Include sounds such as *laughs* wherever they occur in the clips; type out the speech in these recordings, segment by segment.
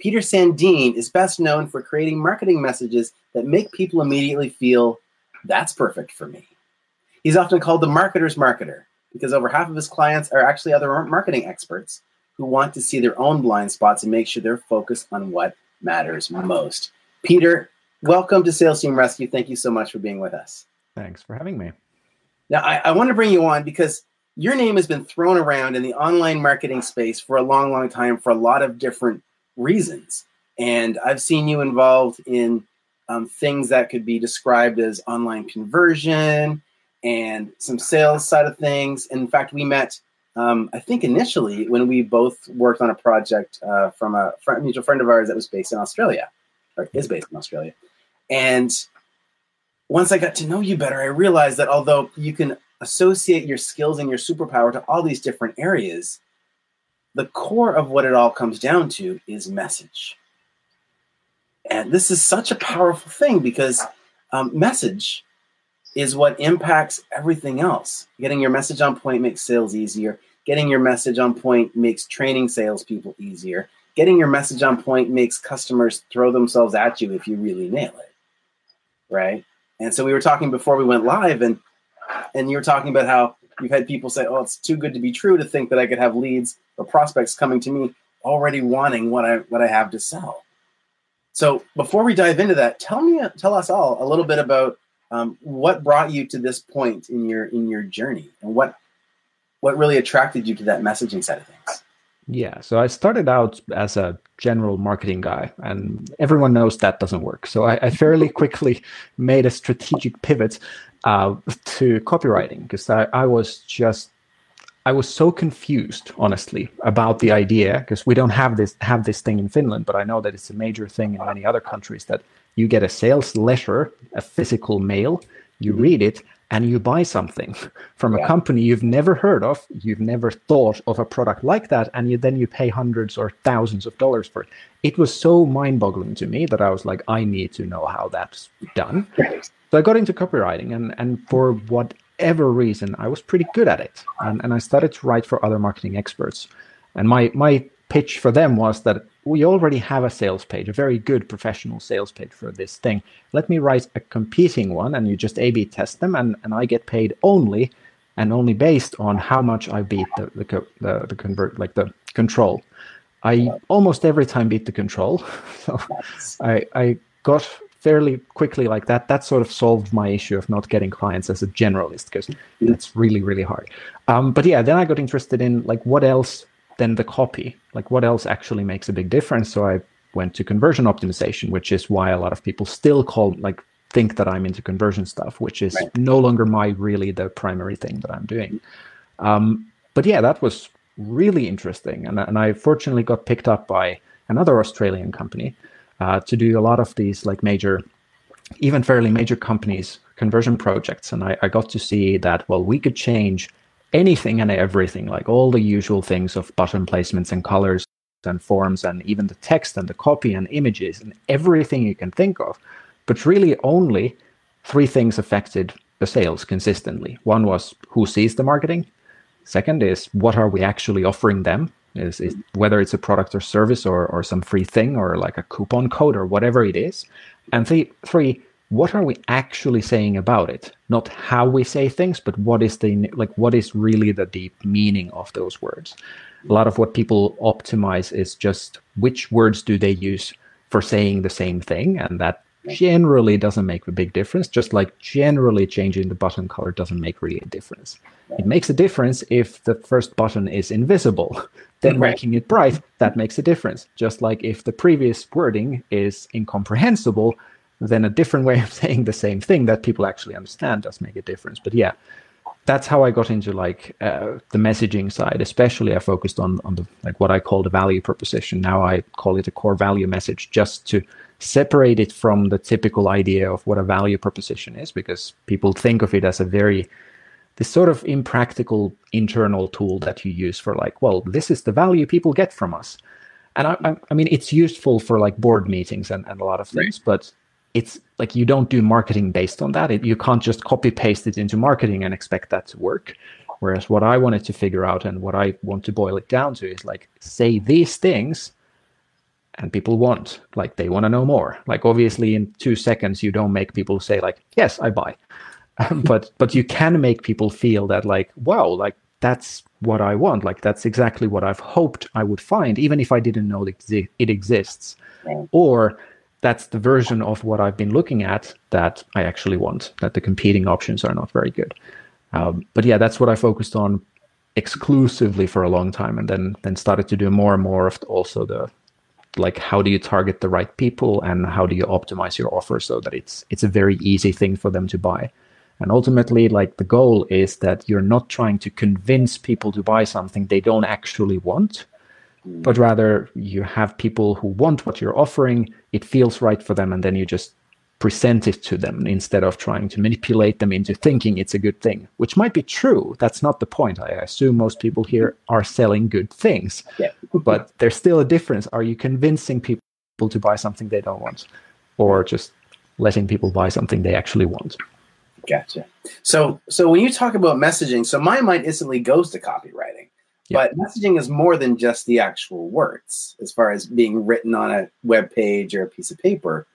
Peter Sandeen is best known for creating marketing messages that make people immediately feel that's perfect for me. He's often called the marketer's marketer because over half of his clients are actually other marketing experts who want to see their own blind spots and make sure they're focused on what matters most. Peter, welcome to Sales Team Rescue. Thank you so much for being with us. Thanks for having me. Now, I, I want to bring you on because your name has been thrown around in the online marketing space for a long, long time for a lot of different reasons. And I've seen you involved in um, things that could be described as online conversion and some sales side of things. In fact, we met, um, I think, initially when we both worked on a project uh, from a friend, mutual friend of ours that was based in Australia, or is based in Australia. And once I got to know you better, I realized that although you can associate your skills and your superpower to all these different areas, the core of what it all comes down to is message. And this is such a powerful thing because um, message is what impacts everything else. Getting your message on point makes sales easier. Getting your message on point makes training salespeople easier. Getting your message on point makes customers throw themselves at you if you really nail it. Right. And so we were talking before we went live, and and you were talking about how you've had people say, "Oh, it's too good to be true to think that I could have leads or prospects coming to me already wanting what I what I have to sell." So before we dive into that, tell me, tell us all a little bit about um, what brought you to this point in your in your journey, and what what really attracted you to that messaging side of things. Yeah, so I started out as a general marketing guy, and everyone knows that doesn't work. So I, I fairly quickly made a strategic pivot uh, to copywriting because I, I was just I was so confused, honestly, about the idea because we don't have this have this thing in Finland, but I know that it's a major thing in many other countries that you get a sales letter, a physical mail, you read it, and you buy something *laughs* from a company you've never heard of, you've never thought of a product like that, and you then you pay hundreds or thousands of dollars for it. It was so mind-boggling to me that I was like, I need to know how that's done. *laughs* So I got into copywriting, and and for whatever reason, I was pretty good at it, and and I started to write for other marketing experts. And my my pitch for them was that we already have a sales page, a very good professional sales page for this thing. Let me write a competing one, and you just A/B test them, and and I get paid only and only based on how much I beat the the the, the convert like the control. I almost every time beat the control, *laughs* so I I got fairly quickly like that. That sort of solved my issue of not getting clients as a generalist because that's really really hard. Um, but yeah then i got interested in like what else than the copy like what else actually makes a big difference so i went to conversion optimization which is why a lot of people still call like think that i'm into conversion stuff which is right. no longer my really the primary thing that i'm doing um, but yeah that was really interesting and, and i fortunately got picked up by another australian company uh, to do a lot of these like major, even fairly major companies conversion projects. And I, I got to see that, well, we could change anything and everything, like all the usual things of button placements and colors and forms and even the text and the copy and images and everything you can think of. But really only three things affected the sales consistently. One was who sees the marketing. Second is what are we actually offering them? is, is whether it's a product or service or, or some free thing or like a coupon code or whatever it is. And th- three, what are we actually saying about it? Not how we say things, but what is the like what is really the deep meaning of those words? A lot of what people optimize is just which words do they use for saying the same thing, and that generally doesn't make a big difference. Just like generally changing the button color doesn't make really a difference. It makes a difference if the first button is invisible. *laughs* Then right. making it bright, that makes a difference. Just like if the previous wording is incomprehensible, then a different way of *laughs* saying the same thing that people actually understand does make a difference. But yeah, that's how I got into like uh, the messaging side. Especially, I focused on on the like what I call the value proposition. Now I call it a core value message, just to separate it from the typical idea of what a value proposition is because people think of it as a very this sort of impractical internal tool that you use for like well this is the value people get from us and i, I mean it's useful for like board meetings and, and a lot of things right. but it's like you don't do marketing based on that. It, you can't just copy paste it into marketing and expect that to work. Whereas what i wanted to figure out and what i want to boil it down to is like say these things and people want like they want to know more. Like obviously in two seconds you don't make people say like yes i buy. *laughs* But but you can make people feel that like wow like that's what i want. Like that's exactly what i've hoped i would find even if i didn't know it, it exists. Or that's the version of what i've been looking at that i actually want that the competing options are not very good. Um, but yeah that's what i focused on exclusively for a long time and then then started to do more and more of also the like how do you target the right people and how do you optimize your offer so that it's it's a very easy thing for them to buy. And ultimately like the goal is that you're not trying to convince people to buy something they don't actually want mm. but rather you have people who want what you're offering it feels right for them and then you just present it to them instead of trying to manipulate them into thinking it's a good thing, which might be true. That's not the point. I assume most people here are selling good things. Yeah. *laughs* but there's still a difference. Are you convincing people to buy something they don't want or just letting people buy something they actually want? Gotcha. So so when you talk about messaging, so my mind instantly goes to copywriting. But messaging is more than just the actual words as far as being written on a web page or a piece of paper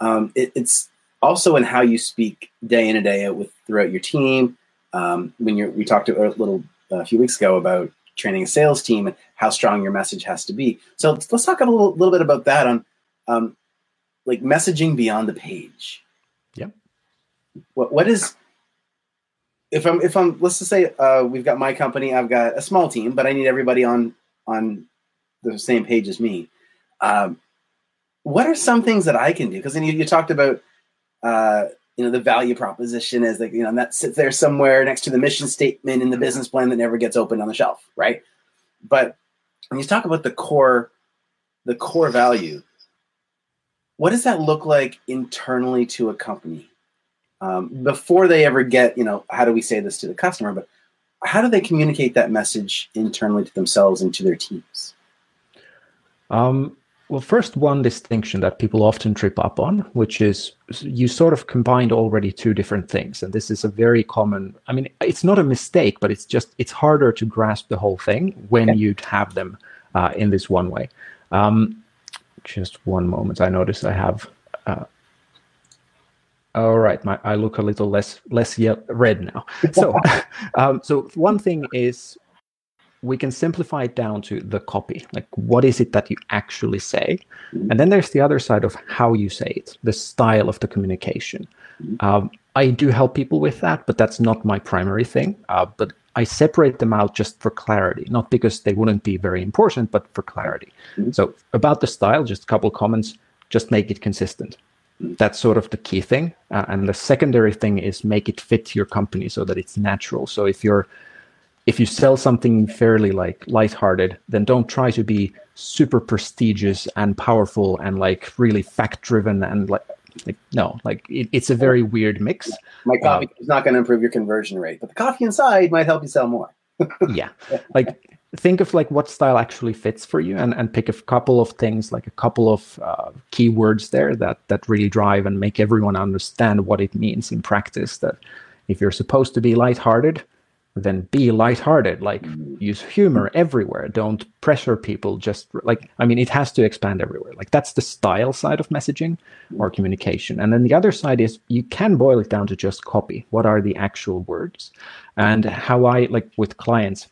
um, it, it's also in how you speak day in and day out with throughout your team. Um, when you're, we talked a little a few weeks ago about training a sales team and how strong your message has to be. So let's, let's talk a little, little, bit about that on um, like messaging beyond the page. Yep. What what is if I'm if I'm let's just say uh, we've got my company, I've got a small team, but I need everybody on on the same page as me. Um, what are some things that I can do? Because then you, you talked about, uh, you know, the value proposition is like, you know, that sits there somewhere next to the mission statement in the business plan that never gets opened on the shelf, right? But when you talk about the core, the core value, what does that look like internally to a company um, before they ever get, you know, how do we say this to the customer? But how do they communicate that message internally to themselves and to their teams? Um, well, first, one distinction that people often trip up on, which is you sort of combined already two different things. And this is a very common, I mean, it's not a mistake, but it's just, it's harder to grasp the whole thing when okay. you'd have them uh, in this one way. Um, just one moment. I notice I have. Uh, all right, my I look a little less less yet red now. So, *laughs* um, so one thing is we can simplify it down to the copy like what is it that you actually say? And then there's the other side of how you say it the style of the communication. Um, i do help people with that but that's not my primary thing. Uh, but i separate them out just for clarity not because they wouldn't be very important but for clarity. So about the style just a couple comments just make it consistent that's sort of the key thing. Uh, and the secondary thing is make it fit your company so that it's natural. So if you're if you sell something fairly like lighthearted, then don't try to be super prestigious and powerful and like really fact driven and like like no like it, it's a very weird mix. My coffee uh, is not going to improve your conversion rate but the coffee inside might help you sell more. *laughs* Yeah. Like think of like what style actually fits for you and, and pick a couple of things like a couple of uh, keywords there that that really drive and make everyone understand what it means in practice that if you're supposed to be lighthearted then be lighthearted. Like mm. use humor everywhere. Don't pressure people just like i mean it has to expand everywhere. Like that's the style side of messaging mm. or communication. And then the other side is you can boil it down to just copy. What are the actual words? And mm. how i like with clients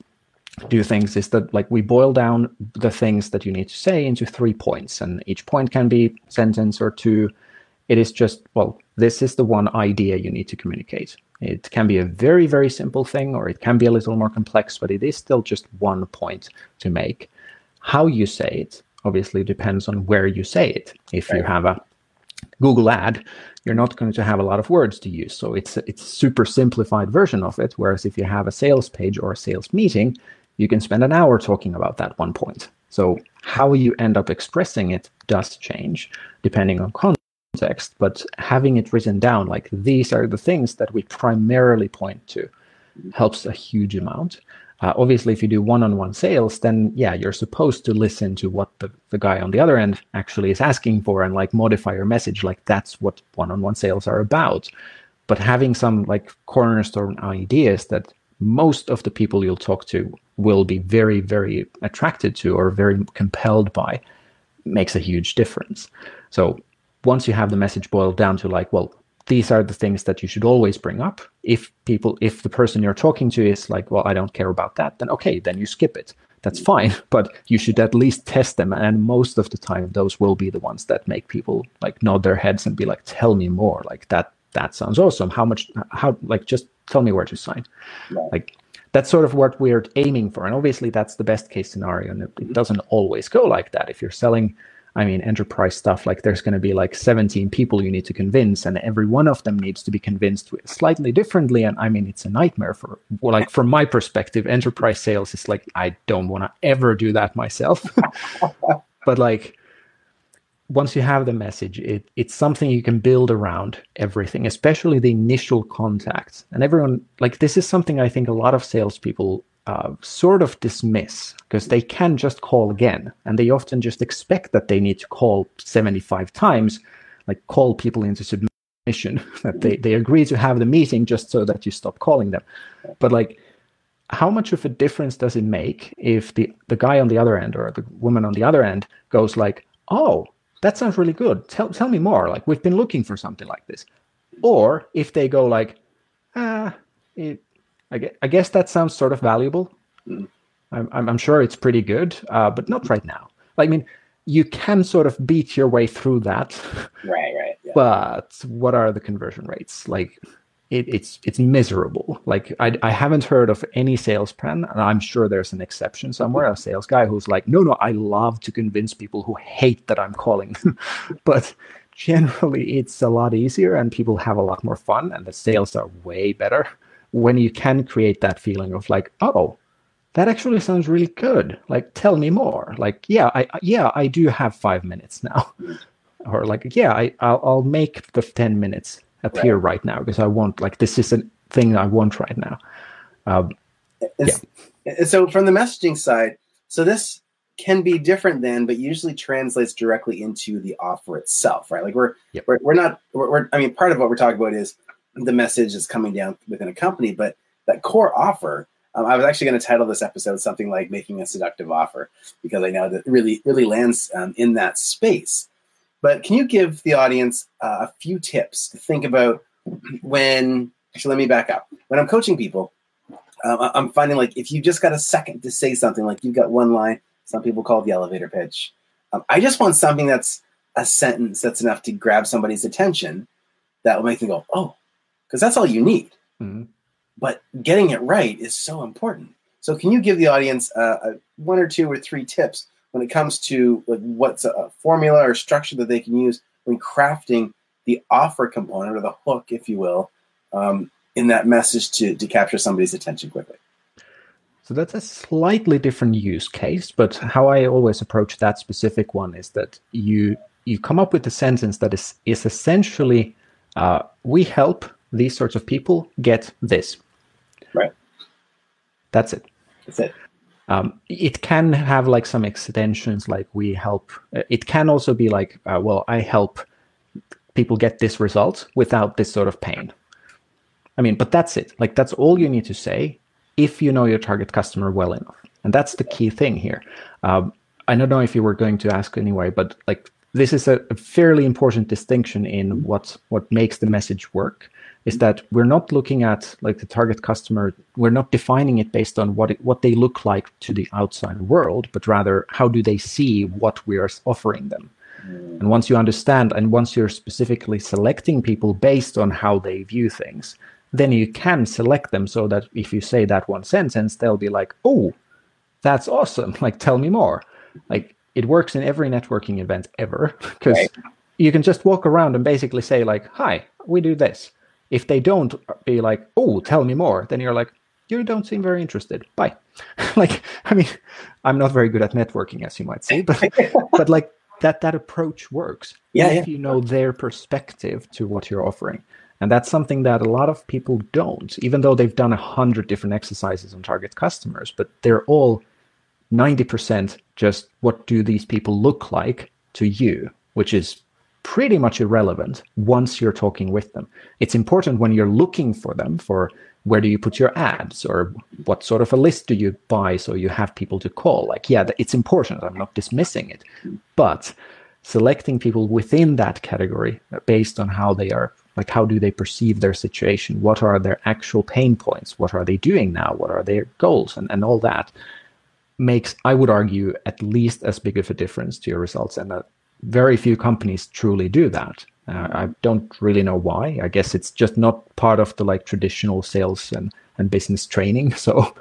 do things is that like we boil down the things that you need to say into three points and each point can be sentence or two it is just well this is the one idea you need to communicate it can be a very, very simple thing, or it can be a little more complex, but it is still just one point to make. How you say it obviously depends on where you say it. If right. you have a Google ad, you're not going to have a lot of words to use. So it's it's a super simplified version of it. Whereas if you have a sales page or a sales meeting, you can spend an hour talking about that one point. So how you end up expressing it does change depending on context, but having it written down like these are the things that we primarily point to helps a huge amount. Uh, obviously, if you do one-on-one sales, then yeah, you're supposed to listen to what the, the guy on the other end actually is asking for and like modify your message. Like that's what one-on-one sales are about. But having some like cornerstone ideas that most of the people you'll talk to will be very, very attracted to or very compelled by makes a huge difference. So once you have the message boiled down to like, well, these are the things that you should always bring up. If people, if the person you're talking to is like, well, I don't care about that, then okay, then you skip it. That's fine, *laughs* but you should at least test them. And most of the time, those will be the ones that make people like nod their heads and be like, tell me more. Like that, that sounds awesome. How much, how, like, just tell me where to sign. Like, that's sort of what we're aiming for. And obviously, that's the best case scenario. And it mm-hmm. doesn't always go like that. If you're selling, I mean, enterprise stuff, like there's going to be like 17 people you need to convince, and every one of them needs to be convinced slightly differently. And I mean, it's a nightmare for, like, from my perspective, enterprise sales is like, I don't want to ever do that myself. *laughs* but like, once you have the message, it, it's something you can build around everything, especially the initial contacts. And everyone, like, this is something I think a lot of salespeople uh, sort of dismiss because they can just call again and they often just expect that they need to call 75 times like call people into submission *laughs* that they, they agree to have the meeting just so that you stop calling them but like how much of a difference does it make if the the guy on the other end or the woman on the other end goes like oh that sounds really good tell, tell me more like we've been looking for something like this or if they go like ah it, I guess, I guess that sounds sort of valuable. Mm. I'm, I'm sure it's pretty good, uh, but not right now. Like, I mean, you can sort of beat your way through that. Right, right. Yeah. *laughs* But what are the conversion rates? Like, it, it's it's miserable. Like, I, I haven't heard of any salesman, and I'm sure there's an exception somewhere, a sales guy who's like, no, no, I love to convince people who hate that I'm calling. Them. *laughs* But generally, it's a lot easier, and people have a lot more fun, and the sales are way better when you can create that feeling of like, oh, that actually sounds really good. Like, tell me more. Like, yeah, I yeah, I do have five minutes now, *laughs* or like, yeah, I I'll, I'll make the ten minutes appear right, right now because I want like this is a thing I want right now. Um, yeah. So from the messaging side, so this can be different then, but usually translates directly into the offer itself, right? Like we're yep. we're, we're not we're, we're I mean part of what we're talking about is the message is coming down within a company, but that core offer. Um, I was actually going to title this episode something like "Making a Seductive Offer" because I know that really really lands um, in that space. But can you give the audience uh, a few tips to think about when? Actually, let me back up. When I'm coaching people, uh, I'm finding like if you just got a second to say something, like you've got one line. Some people call it the elevator pitch. Um, I just want something that's a sentence that's enough to grab somebody's attention that will make them go, "Oh, because that's all you need. Mm-hmm. But getting it right is so important. So, can you give the audience uh, a, one or two or three tips when it comes to like, what's a formula or structure that they can use when crafting the offer component or the hook, if you will, um, in that message to, to capture somebody's attention quickly? So that's a slightly different use case, but how I always approach that specific one is that you you come up with a sentence that is is essentially uh, we help these sorts of people get this. Right. That's it. That's it. Um, it can have like some extensions, like we help. Uh, it can also be like, uh, well, I help people get this result without this sort of pain. I mean, but that's it. Like that's all you need to say if you know your target customer well enough, and that's the key thing here. Um, I don't know if you were going to ask anyway, but like this is a, a fairly important distinction in what what makes the message work is that we're not looking at like the target customer we're not defining it based on what it, what they look like to the outside world but rather how do they see what we are offering them mm. and once you understand and once you're specifically selecting people based on how they view things then you can select them so that if you say that one sentence they'll be like oh that's awesome *laughs* like tell me more like it works in every networking event ever *laughs* because right. you can just walk around and basically say like hi we do this if they don't be like, "Oh, tell me more," then you're like, you don't seem very interested. Bye. *laughs* like, I mean, I'm not very good at networking, as you might say, but *laughs* but like that that approach works. Yeah, if yeah. you know their perspective to what you're offering. And that's something that a lot of people don't, even though they've done a hundred different exercises on target customers, but they're all 90% just what do these people look like to you, which is pretty much irrelevant once you're talking with them. It's important when you're looking for them for where do you put your ads or what sort of a list do you buy so you have people to call. Like, yeah, it's important. I'm not dismissing it. But selecting people within that category based on how they are like how do they perceive their situation what are their actual pain points what are they doing now what are their goals and, and all that makes i would argue at least as big of a difference to your results and uh, very few companies truly do that uh, i don't really know why i guess it's just not part of the like traditional sales and, and business training *laughs* so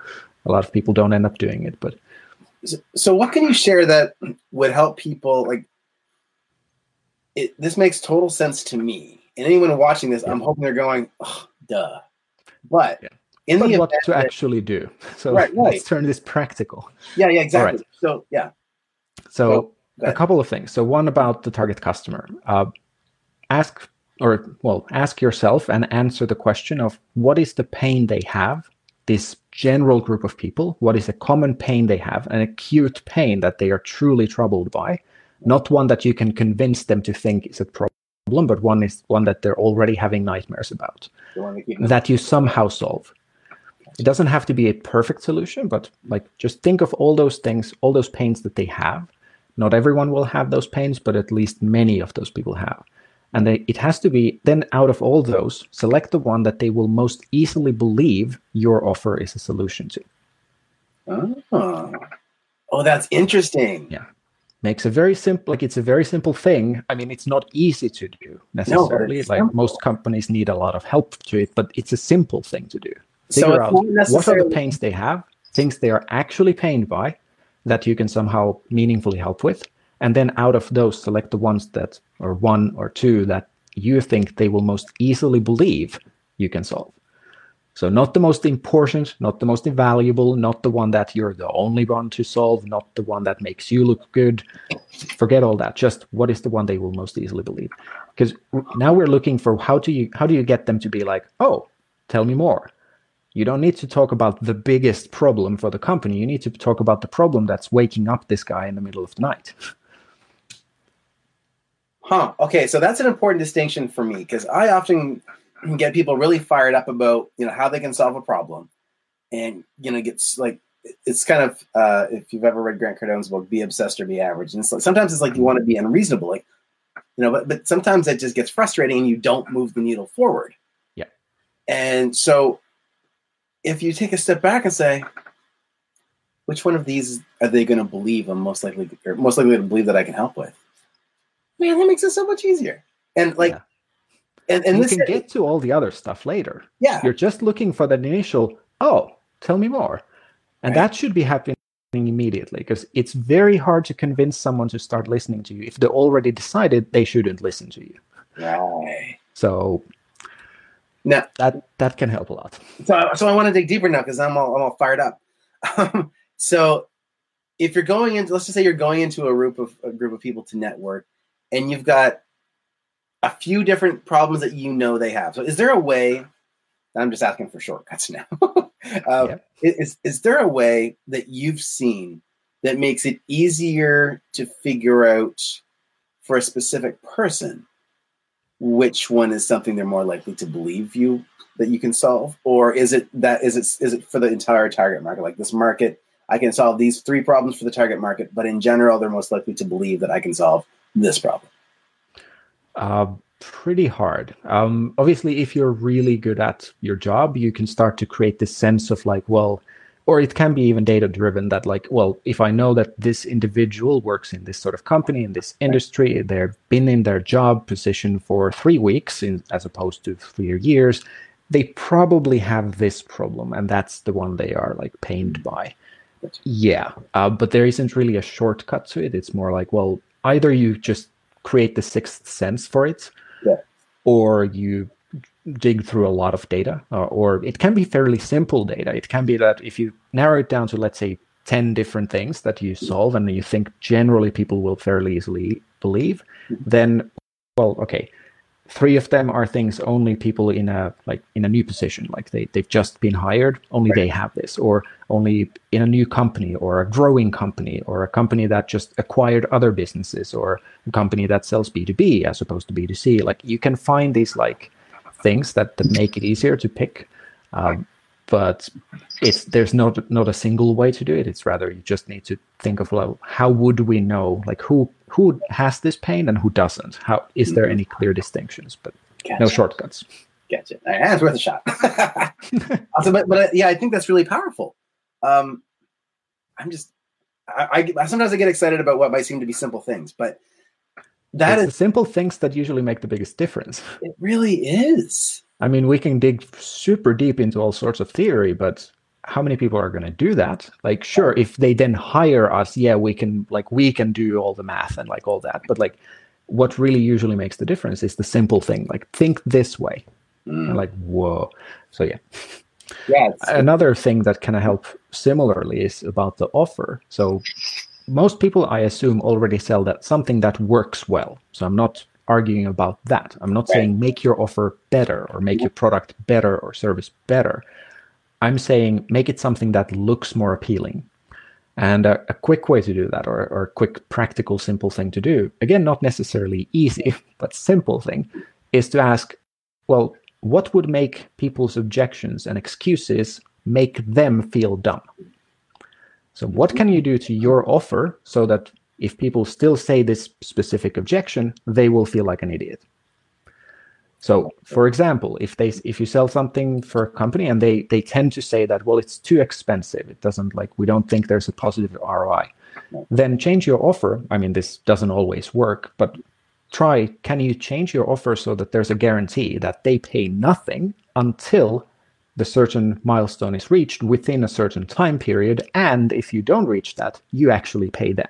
a lot of people don't end up doing it but So, so what can you share that would help people like? It, this makes total sense to me. And anyone watching this, I'm hoping they're going, oh, "Duh," but Yeah. in but the what to that- actually do *laughs* so Right, right. let's turn this practical yeah, yeah, exactly. So yeah, So go a couple of things. So one about the target customer. Uh, ask or well, ask yourself and answer the question of what is the pain they have. This general group of people, what is a common pain they have, an acute pain that they are truly troubled by, not one that you can convince them to think is a problem, but one is one that they're already having nightmares about the one that keep- that you somehow solve. It doesn't have to be a perfect solution, but like just think of all those things, all those pains that they have. Not everyone will have those pains, but at least many of those people have. And they, it has to be then out of all those, select the one that they will most easily believe your offer is a solution to. Oh. oh, that's interesting. Yeah. Makes a very simple, like it's a very simple thing. I mean, it's not easy to do necessarily. it's like simple. most companies need a lot of help to it, but it's a simple thing to do. So figure it's out what are the pains they have, things they are actually pained by that you can somehow meaningfully help with. And then out of those, select the ones that, or one or two that you think they will most easily believe you can solve. So, not the most important, not the most valuable, not the one that you're the only one to solve, not the one that makes you look good. Forget all that. Just what is the one they will most easily believe? Because now we're looking for how do you how do you get them to be like, oh, tell me more. You don't need to talk about the biggest problem for the company. You need to talk about the problem that's waking up this guy in the middle of the night. Huh. Okay, so that's an important distinction for me because I often get people really fired up about you know how they can solve a problem, and you know gets like it's kind of uh, if you've ever read Grant Cardone's book, "Be Obsessed or Be Average," and it's like, sometimes it's like you want to be unreasonable, like you know, but but sometimes it just gets frustrating and you don't move the needle forward. Yeah. And so, if you take a step back and say, which one of these are they going to believe I'm most likely or most likely to believe that I can help with? Man, that makes it so much easier. And like, Yeah. and and you this, can get to all the other stuff later. yeah, You're just looking for that initial, oh, tell me more. And Right. that should be happening immediately because it's very hard to convince someone to start listening to you if they already decided they shouldn't listen to you. right. So Now, that that can help a lot. so so I want to dig deeper now because I'm all I'm all fired up. Um, so, if you're going into, let's just say you're going into a group of a group of people to network, and you've got a few different problems that you know they have. So, is there a way? I'm just asking for shortcuts *laughs* now. um, Yeah. Is is there a way that you've seen that makes it easier to figure out for a specific person which one is something they're more likely to believe you that you can solve, or is it that is it is it for the entire target market? Like this market, I can solve these three problems for the target market, but in general, they're most likely to believe that I can solve this problem. Uh, pretty hard. Um, obviously, if you're really good at your job, you can start to create this sense of like, well, or it can be even data driven that like, well, if I know that this individual works in this sort of company in this industry, they've been in their job position for three weeks in, as opposed to three years, they probably have this problem, and that's the one they are like pained by. Yeah, uh, but there isn't really a shortcut to it. It's more like, well, either you just create the sixth sense for it, Yeah. or you dig through a lot of data, or, or it can be fairly simple data. It can be that if you narrow it down to, let's say, 10 different things that you solve and you think generally people will fairly easily believe, mm-hmm. then, well, okay, three of them are things only people in a like in a new position like they, they've just been hired only right. they have this or only in a new company or a growing company or a company that just acquired other businesses or a company that sells b2b as opposed to b2c like you can find these like things that, that make it easier to pick um, but it's there's not not a single way to do it. It's rather you just need to think of well, how would we know? Like who who has this pain and who doesn't? How is there any clear distinctions? But gotcha. no shortcuts. Gotcha. Right, it's worth a shot. *laughs* Also, but, but uh, yeah i think that's really powerful. Um i'm just I, I sometimes i get excited about what might seem to be simple things but that it's is simple things that usually make the biggest difference it really is I mean, we can dig super deep into all sorts of theory, but how many people are going to do that? Like, sure, if they then hire us, yeah, we can like we can do all the math and like all that. But like, what really usually makes the difference is the simple thing. Like, think this way. Mm. And like, whoa. So yeah. Yeah. Another thing that can help similarly is about the offer. So most people, I assume, already sell that something that works well. So I'm not arguing about that. I'm not right. saying make your offer better or make your mm-hmm. product better or service better. I'm saying make it something that looks more appealing. And a, a quick way to do that, or, or a quick, practical, simple thing to do, again, not necessarily easy, *laughs* but simple thing, is to ask, well, what would make people's objections and excuses make them feel dumb? So, what can you do to your offer so that if people still say this specific objection, they will feel like an idiot. So, for example, if they if you sell something for a company and they they tend to say that well it's too expensive, it doesn't like we don't think there's a positive ROI, then change your offer. I mean, this doesn't always work, but try can you change your offer so that there's a guarantee that they pay nothing until the certain milestone is reached within a certain time period, and if you don't reach that, you actually pay them.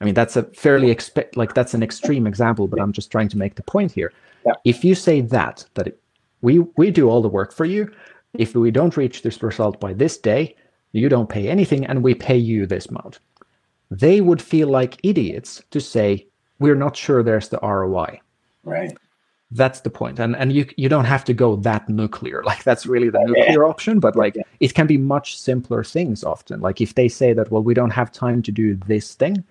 I mean, that's a fairly expect like that's an extreme example, but I'm just trying to make the point here. Yeah. If you say that that it, we we do all the work for you, if we don't reach this result by this day, you don't pay anything, and we pay you this amount. They would feel like idiots to say we're not sure there's the ROI. Right. That's the point, and and you you don't have to go that nuclear. *laughs* Like that's really the nuclear yeah. option, but like yeah. it can be much simpler things often. Like if they say that well we don't have time to do this thing,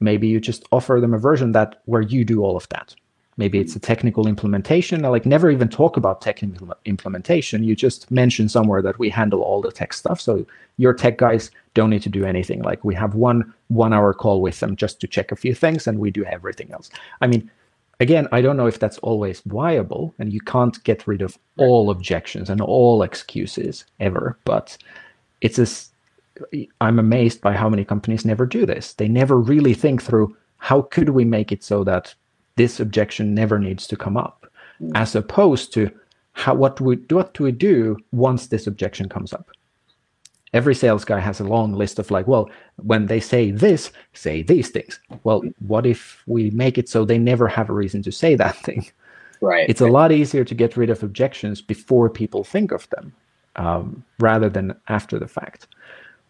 maybe you just offer them a version that where you do all of that maybe it's a mm-hmm. technical implementation I like never even talk about technical implementation you just mention somewhere that we handle all the tech stuff so your tech guys don't need to do anything like we have one one hour call with them just to check a few things and we do everything else i mean again i don't know if that's always viable and you can't get rid of all objections and all excuses ever but it's a I'm amazed by how many companies never do this. They never really think through how could we make it so that this objection never needs to come up, mm. as opposed to how what do we what do we do once this objection comes up. Every sales guy has a long list of like, well, when they say this, say these things. Well, what if we make it so they never have a reason to say that *laughs* thing? Right. It's a lot easier to get rid of objections before people think of them, um, rather than after the fact.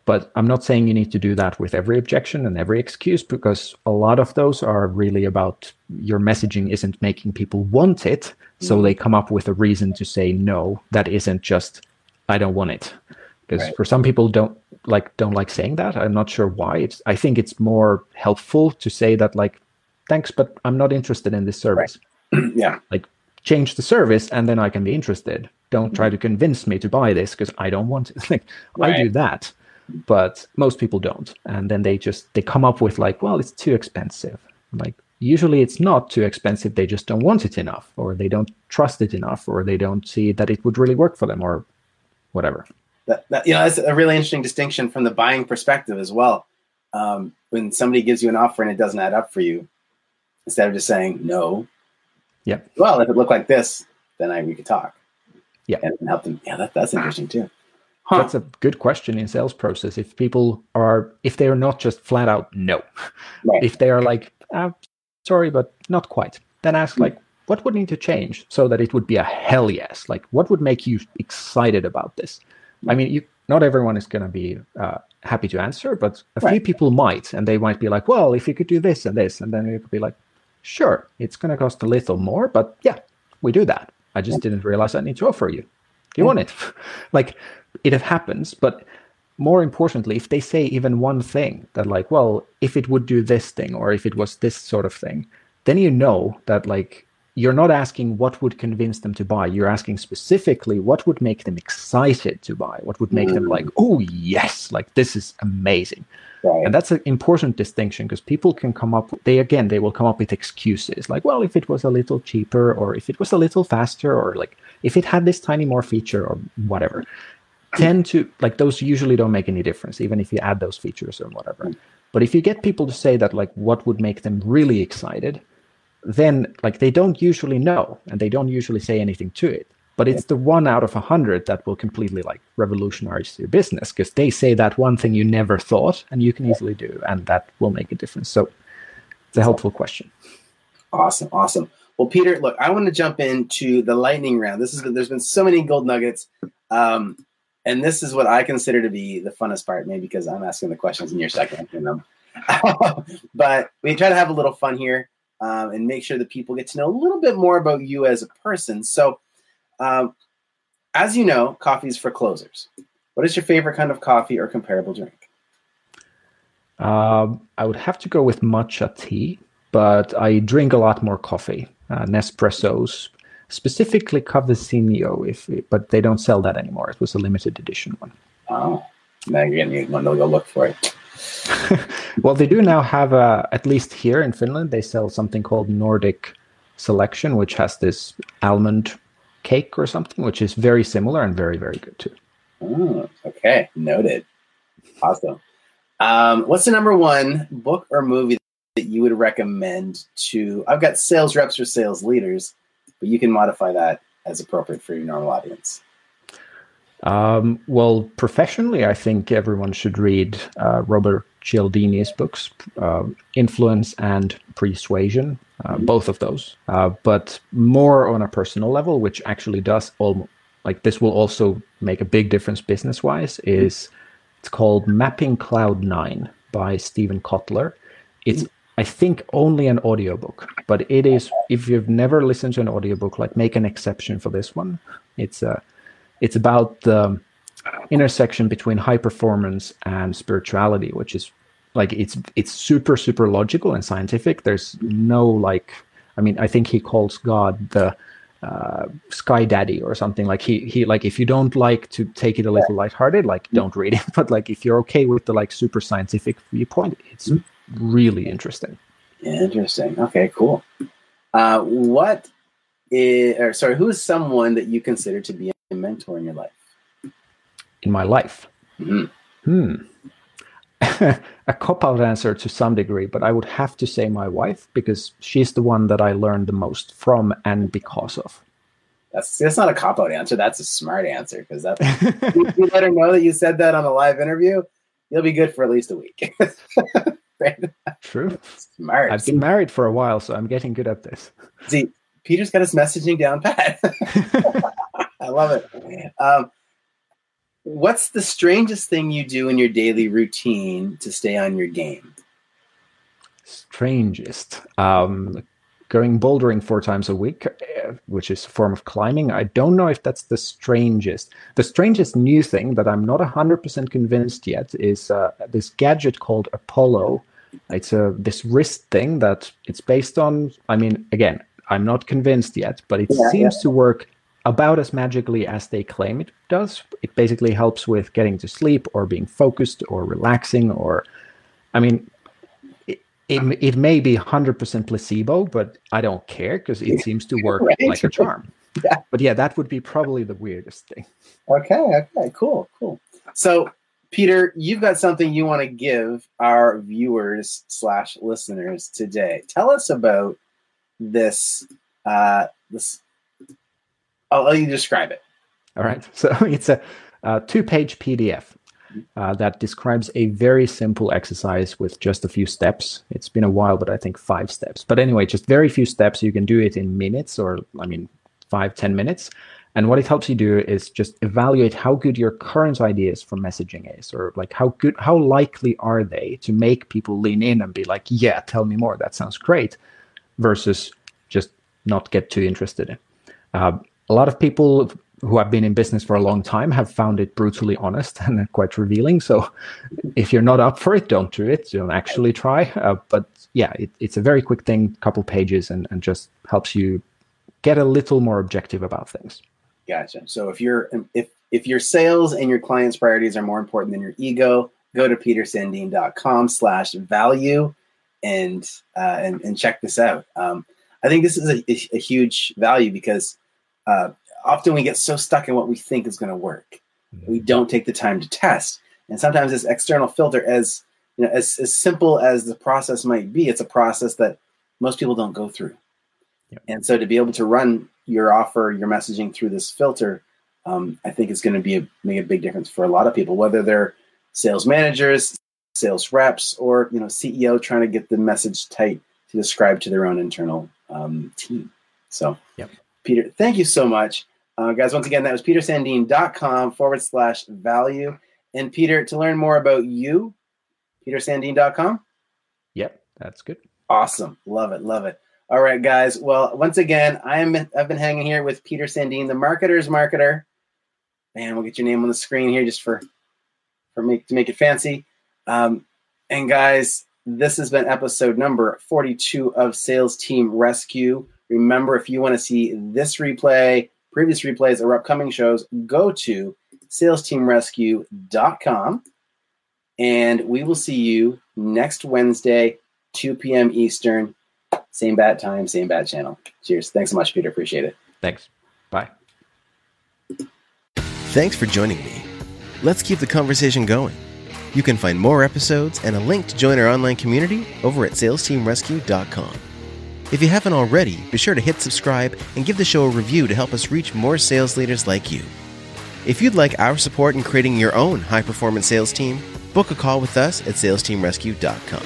But I'm not saying you need to do that with every objection and every excuse because a lot of those are really about your messaging isn't making people want it. Mm-hmm. So they come up with a reason to say no that isn't just, I don't want it. Because right. for some people don't like don't like saying that. I'm not sure why. It's I think it's more helpful to say that like, thanks, but I'm not interested in this service. Right. *clears throat* yeah. Like change the service and then I can be interested. Don't mm-hmm. try to convince me to buy this because I don't want it. *laughs* like right. I do that but most people don't and then they just they come up with like well it's too expensive like usually it's not too expensive they just don't want it enough or they don't trust it enough or they don't see that it would really work for them or whatever that, that you know that's a really interesting distinction from the buying perspective as well um, when somebody gives you an offer and it doesn't add up for you instead of just saying no yeah well if it looked like this then I, we could talk yeah and help them yeah that, that's interesting too Huh. That's a good question in sales process. If people are, if they are not just flat out no, right. if they are like, ah, sorry, but not quite, then ask like, what would need to change so that it would be a hell yes? Like, what would make you excited about this? I mean, you, not everyone is going to be uh, happy to answer, but a right. few people might, and they might be like, well, if you could do this and this, and then you could be like, sure, it's going to cost a little more, but yeah, we do that. I just didn't realize I need to offer you. Do you want it? *laughs* like, it happens, but more importantly, if they say even one thing that, like, well, if it would do this thing or if it was this sort of thing, then you know that, like, you're not asking what would convince them to buy. You're asking specifically what would make them excited to buy, what would make mm. them like, oh, yes, like this is amazing. Right. And that's an important distinction because people can come up, they again, they will come up with excuses like, well, if it was a little cheaper or if it was a little faster or like if it had this tiny more feature or whatever. Tend to like those usually don't make any difference, even if you add those features or whatever. But if you get people to say that, like, what would make them really excited, then like they don't usually know and they don't usually say anything to it. But it's the one out of a hundred that will completely like revolutionize your business because they say that one thing you never thought and you can easily do and that will make a difference. So it's a helpful question. Awesome awesome. Well peter look i want to jump into the lightning round. This is there's been so many gold nuggets um, and this is what i consider to be the funnest part maybe because i'm asking the questions and you're second them. *laughs* But we try to have a little fun here um, and make sure that people get to know a little bit more about you as a person. So, um, as you know, coffee is for closers. What is your favorite kind of coffee or comparable drink? Um, I would have to go with matcha tea, but I drink a lot more coffee, uh, Nespressos, specifically Cafezinho, if but they don't sell that anymore. It was a limited edition one. Oh, now you're gonna want to go look for it. *laughs* well, they do now have a, at least here in Finland, they sell something called Nordic Selection, which has this almond cake or something, which is very similar and very, very good too. Oh, okay, noted. Awesome. Um, what's the number one book or movie that you would recommend to? I've got sales reps or sales leaders, but you can modify that as appropriate for your normal audience. Um, well, professionally, I think everyone should read uh, Robert Cialdini's books, uh, Influence and Pre-Suasion, uh, mm-hmm. both of those. Uh, but more on a personal level, which actually does all like this will also make a big difference business wise. Is it's called Mapping Cloud Nine by Steven Kotler. It's I think only an audiobook, but it is if you've never listened to an audiobook, like make an exception for this one. It's a it's about the intersection between high performance and spirituality, which is like it's it's super super logical and scientific. There's no like, I mean, I think he calls God the uh, Sky Daddy or something. Like he he like if you don't like to take it a little lighthearted, like don't read it. *laughs* But like if you're okay with the like super scientific viewpoint, it's really interesting. Interesting. Okay, cool. Uh, what is, or sorry, who is someone that you consider to be mentor in your life? In my life? Mm-hmm. Hmm. *laughs* a cop out answer to some degree, but I would have to say my wife because she's the one that I learned the most from and because of. That's that's not a cop out answer. That's a smart answer because that you, *laughs* you let her know that you said that on a live interview, you'll be good for at least a week. *laughs* right? True. Smart. I've been married for a while, so I'm getting good at this. See, Peter's got his messaging down pat. I love it. Um, what's the strangest thing you do in your daily routine to stay on your game? Strangest. Um, going bouldering four times a week, uh, which is a form of climbing. I don't know if that's the strangest. The strangest new thing that I'm not 100% convinced yet is uh, this gadget called Apollo. It's a this wrist thing that it's based on. I mean, again, I'm not convinced yet, but it yeah, seems yeah. to work about as magically as they claim it does. It basically helps with getting to sleep or being focused or relaxing or, I mean, it, it, it may be 100% placebo, but I don't care because it seems to work right? like a charm. *laughs* Yeah. But yeah, that would be probably the weirdest thing. Okay, okay, cool, cool. So, Peter, you've got something you want to give our viewers slash listeners today. Tell us about this uh, this I'll let you describe it. All right. So *laughs* it's a, a two page PDF. uh, that describes a very simple exercise with just a few steps. It's been a while, but I think five steps. But anyway, just very few steps. You can do it in minutes or, I mean, five ten minutes. And what it helps you do is just evaluate how good your current ideas for messaging is, or like how good, how likely are they to make people lean in and be like, yeah, tell me more. That sounds great, versus just not get too interested. Uh, a lot of people who have been in business for a long time have found it brutally honest and *laughs* quite revealing. So if you're not up for it, don't do it. Don't actually try. Uh, but yeah, it, it's a very quick thing, couple pages, and, and just helps you get a little more objective about things. Gotcha. So if you're if if your sales and your clients' priorities are more important than your ego, go to petersandeen.com slash value and uh, and and check this out. Um, I think this is a, a huge value because uh, often we get so stuck in what we think is going to work. Mm-hmm. We don't take the time to test. And sometimes this external filter, as you know, as, as simple as the process might be, it's a process that most people don't go through. Yep. And so to be able to run your offer, your messaging through this filter, um, I think is going to be a, make a big difference for a lot of people, whether they're sales managers, sales reps, or you know CEO trying to get the message tight to describe to their own internal um, team. So, yep. Peter, thank you so much. Uh, guys, once again, that was petersandeen.com forward slash value. And Peter, to learn more about you, petersandeen.com. Yep, that's good. Awesome. Love it. Love it. All right, guys. Well, once again, I'm I've been hanging here with Peter Sandeen, the marketer's marketer. Man, we'll get your name on the screen here just for for make to make it fancy. Um, and guys, this has been episode number 42 of Sales Team Rescue. Remember, if you want to see this replay, previous replays, or upcoming shows, go to salesteamrescue.com. And we will see you next Wednesday, 2 p.m. Eastern. Same bat time, same bat channel. Cheers. Thanks so much, Peter. Appreciate it. Thanks. Bye. Thanks for joining me. Let's keep the conversation going. You can find more episodes and a link to join our online community over at salesteamrescue.com. If you haven't already, be sure to hit subscribe and give the show a review to help us reach more sales leaders like you. If you'd like our support in creating your own high performance sales team, book a call with us at salesteamrescue.com.